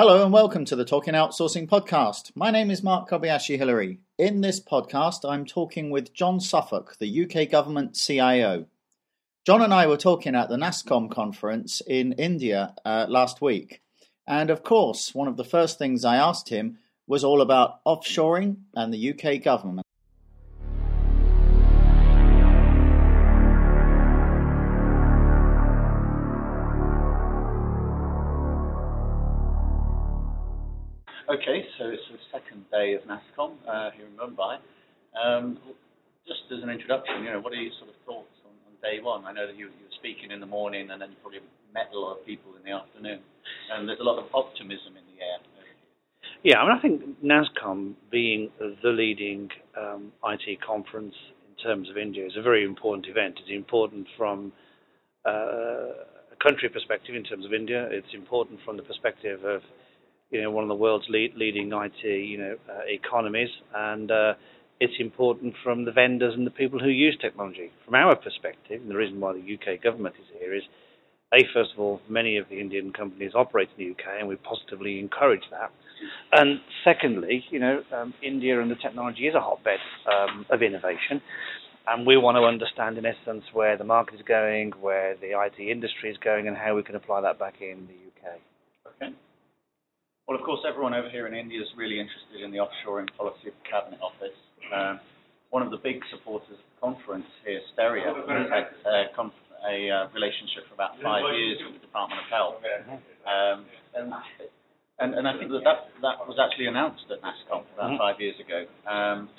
Hello and welcome to the Talking Outsourcing podcast. My name is Mark Kobayashi Hillary. In this podcast, I'm talking with John Suffolk, the UK government CIO. John and I were talking at the NASSCOM conference in India uh, last week. And of course, one of the first things I asked him was all about offshoring and the UK government. Second day of NASSCOM uh, here in Mumbai. Um, just as an introduction, you know, what are your sort of thoughts on, on day one? I know that you, you, were speaking in the morning and then you probably met a lot of people in the afternoon, and there's a lot of optimism in the air. Yeah, I mean, I think NASSCOM being the leading um, IT conference in terms of India is a very important event. It's important from uh, a country perspective in terms of India. It's important from the perspective of you know, one of the world's lead, leading IT, you know, uh, economies, and uh, it's important from the vendors and the people who use technology. From our perspective, and the reason why the UK government is here is, a first of all, many of the Indian companies operate in the UK, and we positively encourage that. And secondly, you know, um, India and the technology is a hotbed um, of innovation, and we want to understand, in essence, where the market is going, where the IT industry is going, and how we can apply that back in the UK. Well, of course, everyone over here in India is really interested in the offshoring policy of the Cabinet Office. Um, one of the big supporters of the conference here, Steria, has had uh, a uh, relationship for about five years with the Department of Health. Um, and, and, and I think that, that that was actually announced at NASSCOM about mm-hmm. five years ago. Um,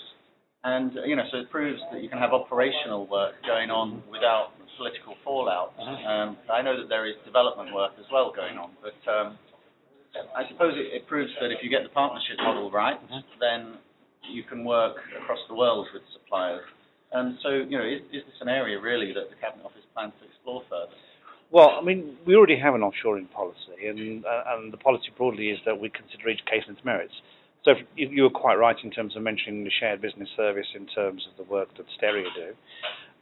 and, you know, so it proves that you can have operational work going on without political fallout. Mm-hmm. Um, I know that there is development work as well going on, but um, I suppose it, it, proves that if you get the partnership model right, mm-hmm. then you can work across the world with suppliers. And so, you know, is, is, this an area really that the Cabinet Office plans to explore further? Well, I mean, we already have an offshoring policy, and uh, and the policy broadly is that we consider each case on its merits. So if, you were quite right in terms of mentioning the shared business service in terms of the work that Steria do.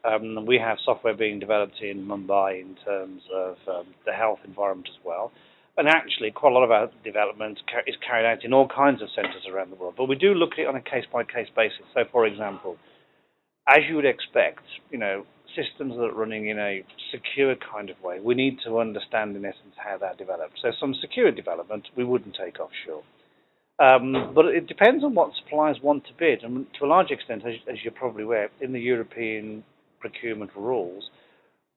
Um, we have software being developed in Mumbai in terms of um, the health environment as well. And actually, quite a lot of our development is carried out in all kinds of centres around the world. But we do look at it on a case-by-case basis. So, for example, as you would expect, you know, systems that are running in a secure kind of way, we need to understand, in essence, how that develops. So, some secure development we wouldn't take offshore. Um, but it depends on what suppliers want to bid. And to a large extent, as, as you're probably aware, in the European procurement rules,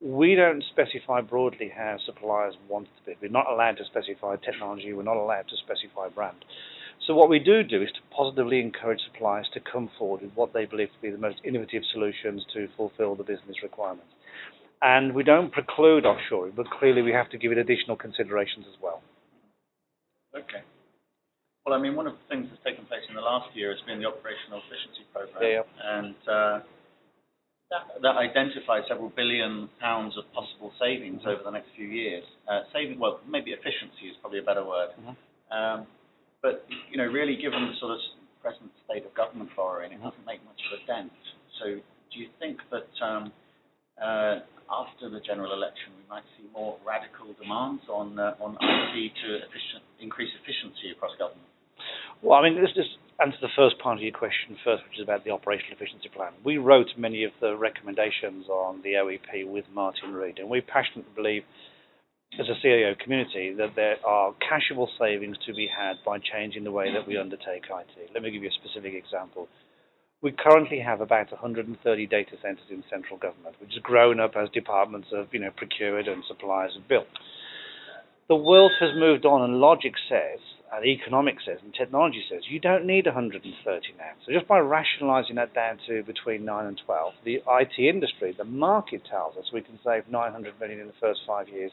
we don't specify broadly how suppliers want to be. We're not allowed to specify technology. We're not allowed to specify brand. So what we do do is to positively encourage suppliers to come forward with what they believe to be the most innovative solutions to fulfill the business requirements. And we don't preclude offshoring, but clearly we have to give it additional considerations as well. Okay. Well, I mean, one of the things that's taken place in the last year has been the operational efficiency program. Yeah. And uh, that, that identifies several billion pounds of possible savings over the next few years. Uh, saving, well, maybe efficiency is probably a better word. Mm-hmm. Um, but you know, really, given the sort of present state of government borrowing, it doesn't make much of a dent. So, do you think that um, uh, after the general election, we might see more radical demands on uh, on IT to efficient, increase efficiency across government? Well, I mean, let's just answer the first part of your question first, which is about the operational efficiency plan. We wrote many of the recommendations on the OEP with Martin Read, and we passionately believe, as a CIO community, that there are cashable savings to be had by changing the way that we undertake IT. Let me give you a specific example. We currently have about 130 data centers in central government, which has grown up as departments have, you know, procured and suppliers have built. The world has moved on, and logic says Uh, and economics says and technology says you don't need 130 now. So just by rationalizing that down to between 9 and 12, the IT industry, the market tells us we can save 900 million in the first five years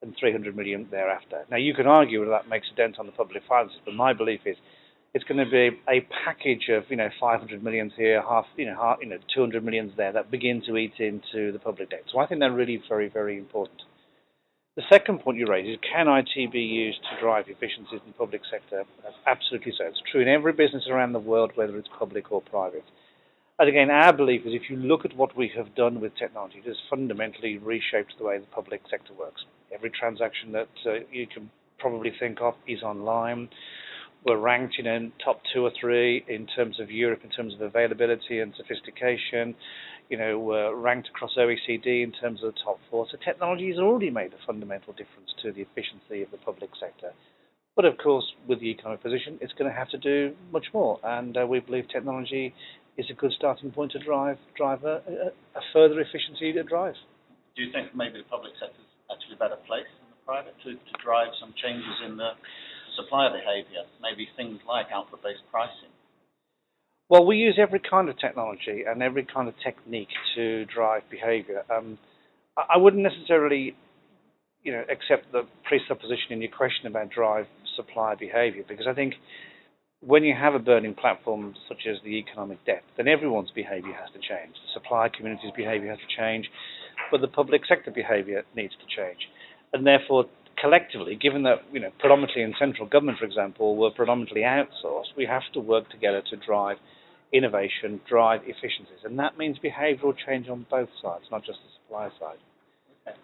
and 300 million thereafter. Now you can argue whether that makes a dent on the public finances, but my belief is it's going to be a package of you know 500 millions here, half you know half, you know 200 millions there that begin to eat into the public debt. So I think they're really very very important. The second point you raise is can IT be used to drive efficiencies in the public sector? Absolutely so. It's true in every business around the world, whether it's public or private. And again, our belief is if you look at what we have done with technology, it has fundamentally reshaped the way the public sector works. Every transaction that uh, you can probably think of is online. We're ranked in you know, top two or three in terms of Europe, in terms of availability and sophistication. You know, we're ranked across OECD in terms of the top four. So technology has already made a fundamental difference to the efficiency of the public sector. But of course, with the economic position, it's going to have to do much more. And uh, we believe technology is a good starting point to drive drive a, a, further efficiency to drive. Do you think maybe the public sector is actually a better place than the private to, to drive some changes in the supplier behavior, maybe things like output-based pricing? Well, we use every kind of technology and every kind of technique to drive behavior. Um, I wouldn't necessarily, you know, accept the presupposition in your question about drive supplier behavior because I think when you have a burning platform such as the economic debt, then everyone's behavior has to change. The supply community's behavior has to change, but the public sector behavior needs to change. And therefore, collectively, given that you know predominantly in central government, for example, we're predominantly outsourced, we have to work together to drive innovation, drive efficiencies, and that means behavioural change on both sides, not just the supply side. Okay.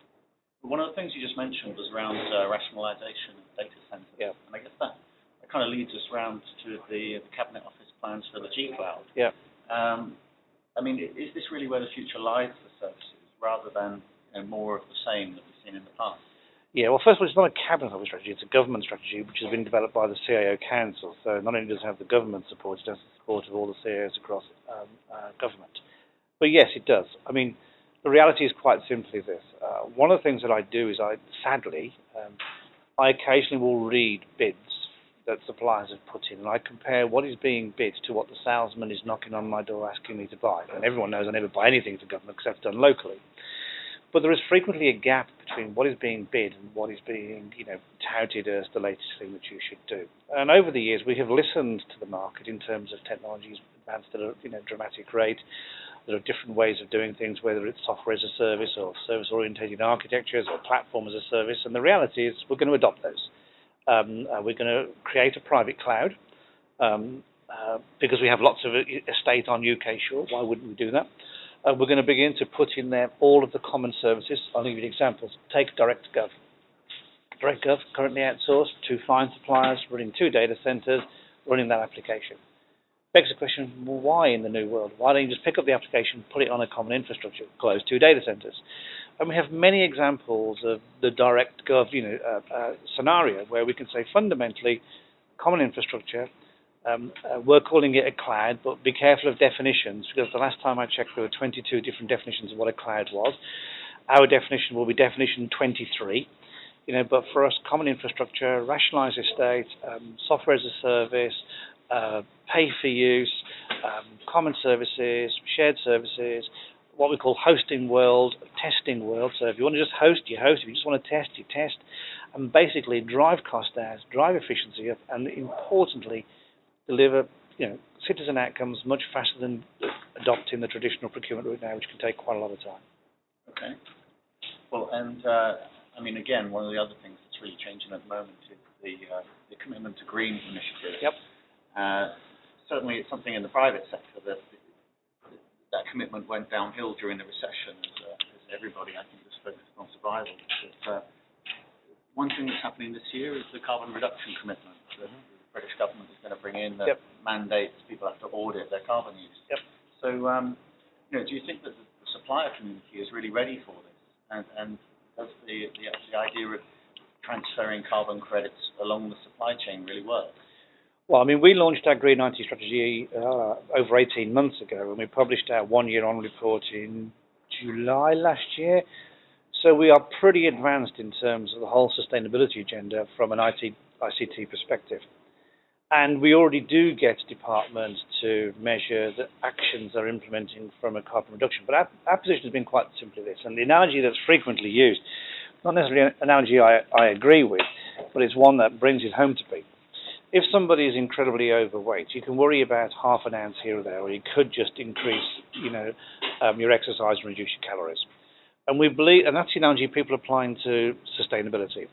One of the things you just mentioned was around uh, rationalisation of data centres, yeah. and I guess that, that kind of leads us round to the the cabinet office plans for the G Cloud. Yeah. Um, I mean, is this really where the future lies for services, rather than you know, more of the same that we've seen in the past? Yeah, well, first of all, it's not a cabinet office strategy, it's a government strategy which has been developed by the CIO Council. So not only does it have the government support, it has the support of all the CIOs across um, uh, government. But yes, it does. I mean, the reality is quite simply this. Uh, one of the things that I do is I, sadly, um, I occasionally will read bids that suppliers have put in, and I compare what is being bid to what the salesman is knocking on my door asking me to buy. And everyone knows I never buy anything for government except done locally. But there is frequently a gap between what is being bid and what is being, you know, touted as the latest thing that you should do. And over the years, we have listened to the market in terms of technologies advanced at a you know, dramatic rate. There are different ways of doing things, whether it's software as a service or service-oriented architectures or platform as a service. And the reality is, we're going to adopt those. Um, uh, we're going to create a private cloud um, uh, because we have lots of estate on UK shore. Why wouldn't we do that? Uh, we're going to begin to put in there all of the common services. I'll give you examples. Take DirectGov. DirectGov currently outsourced to fine suppliers running two data centers running that application. Begs the question, why in the new world? Why don't you just pick up the application, put it on a common infrastructure, close two data centers? And we have many examples of the DirectGov you know, uh, uh, scenario where we can say fundamentally common infrastructure, um, uh, we're calling it a cloud, but be careful of definitions because the last time I checked, there were 22 different definitions of what a cloud was. Our definition will be definition 23. You know, but for us, common infrastructure, rationalized estate, um, software as a service, uh, pay for use, um, common services, shared services, what we call hosting world, testing world. So if you want to just host, you host. If you just want to test, you test. And basically drive cost down, drive efficiency up, and importantly, deliver you know, citizen outcomes much faster than adopting the traditional procurement route now, which can take quite a lot of time. Okay. Well, and uh, I mean, again, one of the other things that's really changing at the moment is the, uh, the commitment to green initiatives. Yep. Uh, certainly, it's something in the private sector that that commitment went downhill during the recession, as, uh, as everybody, I think, was focused on survival. But uh, one thing that's happening this year is the carbon reduction commitment. Mm-hmm British government is going to bring in that yep. mandates people have to audit their carbon use. Yep. So, um, you know, do you think that the, supplier community is really ready for this? And, and does the, the, the idea of transferring carbon credits along the supply chain really work? Well, I mean, we launched our Green IT strategy uh, over 18 months ago, and we published our one-year on report in July last year. So we are pretty advanced in terms of the whole sustainability agenda from an IT, ICT perspective. And we already do get departments to measure the actions they're implementing from a carbon reduction. But our, our position has been quite simply this, and the analogy that's frequently used, not necessarily an analogy I, I agree with, but it's one that brings it home to people. If somebody is incredibly overweight, you can worry about half an ounce here or there, or you could just increase, you know, um, your exercise and reduce your calories. And we believe, and that's the analogy people applying to sustainability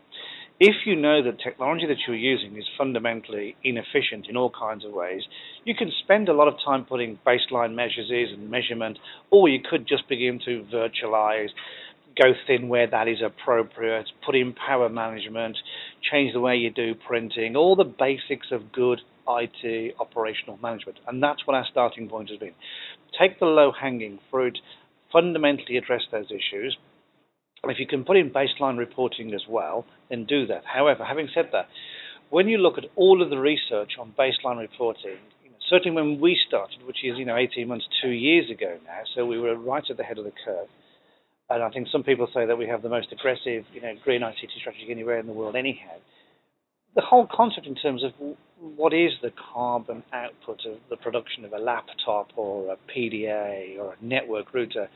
if you know that technology that you're using is fundamentally inefficient in all kinds of ways, you can spend a lot of time putting baseline measures in and measurement, or you could just begin to virtualize, go thin where that is appropriate, put in power management, change the way you do printing, all the basics of good IT operational management. And that's what our starting point has been. Take the low hanging fruit, fundamentally address those issues. And if you can put in baseline reporting as well, then do that. However, having said that, when you look at all of the research on baseline reporting, certainly when we started, which is you know 18 months, two years ago now, so we were right at the head of the curve. And I think some people say that we have the most aggressive, you know, green ICT strategy anywhere in the world, anyhow. The whole concept in terms of what is the carbon output of the production of a laptop or a PDA or a network router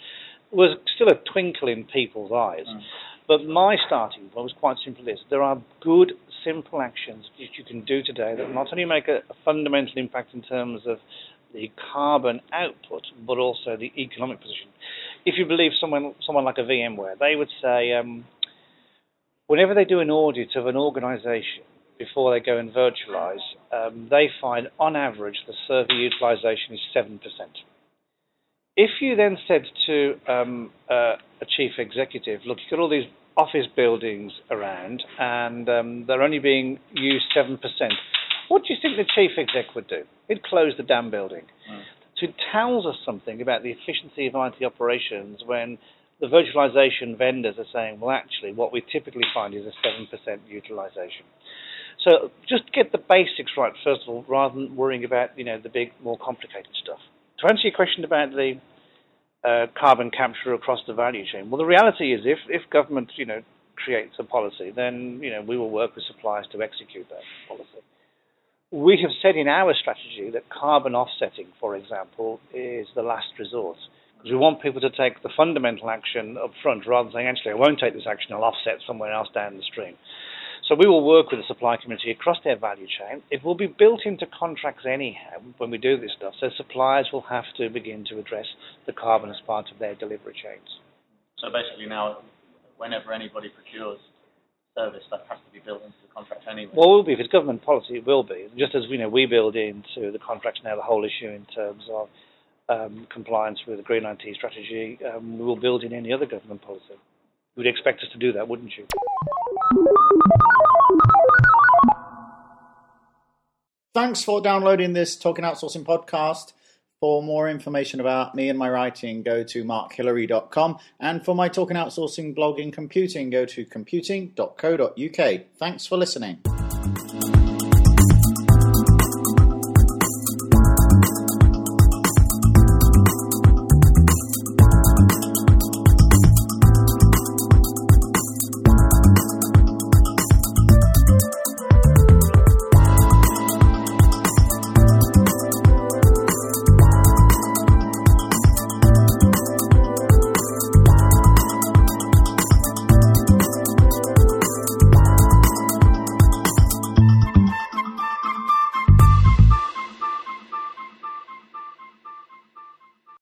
was still a twinkle in people's eyes. Mm. But my starting point was quite simple this. There are good, simple actions that you can do today that not only make a, a fundamental impact in terms of the carbon output, but also the economic position. If you believe someone, someone like a VMware, they would say um, whenever they do an audit of an organization before they go and virtualize, um, they find on average the server utilization is 7%. If you then said to um, uh, a chief executive, look, you've got all these office buildings around and um, they're only being used 7%. What do you think the chief exec would do? He'd close the damn building. Mm. So it tells us something about the efficiency of IT operations when the virtualization vendors are saying, well, actually, what we typically find is a 7% utilization. So just get the basics right, first of all, rather than worrying about, you know, the big, more complicated stuff. To answer your question about the uh, carbon capture across the value chain? Well, the reality is, if if government you know creates a policy, then you know we will work with suppliers to execute that policy. We have said in our strategy that carbon offsetting, for example, is the last resort because we want people to take the fundamental action up front rather than saying, actually, I won't take this action, I'll offset somewhere else down the stream. So we will work with the supply community across their value chain. It will be built into contracts anyhow when we do this stuff. So suppliers will have to begin to address the carbon as part of their delivery chains. So basically now, whenever anybody procures service, that has to be built into the contract anyway. Well, it will be. If it's government policy, it will be. Just as you know, we build into the contracts now the whole issue in terms of um, compliance with the Green IT strategy, um, we will build in any other government policy. You would expect us to do that, wouldn't you? Thanks for downloading this Talking Outsourcing podcast. For more information about me and my writing, go to markhillary.com. And for my Talking Outsourcing blog in computing, go to computing.co.uk. Thanks for listening.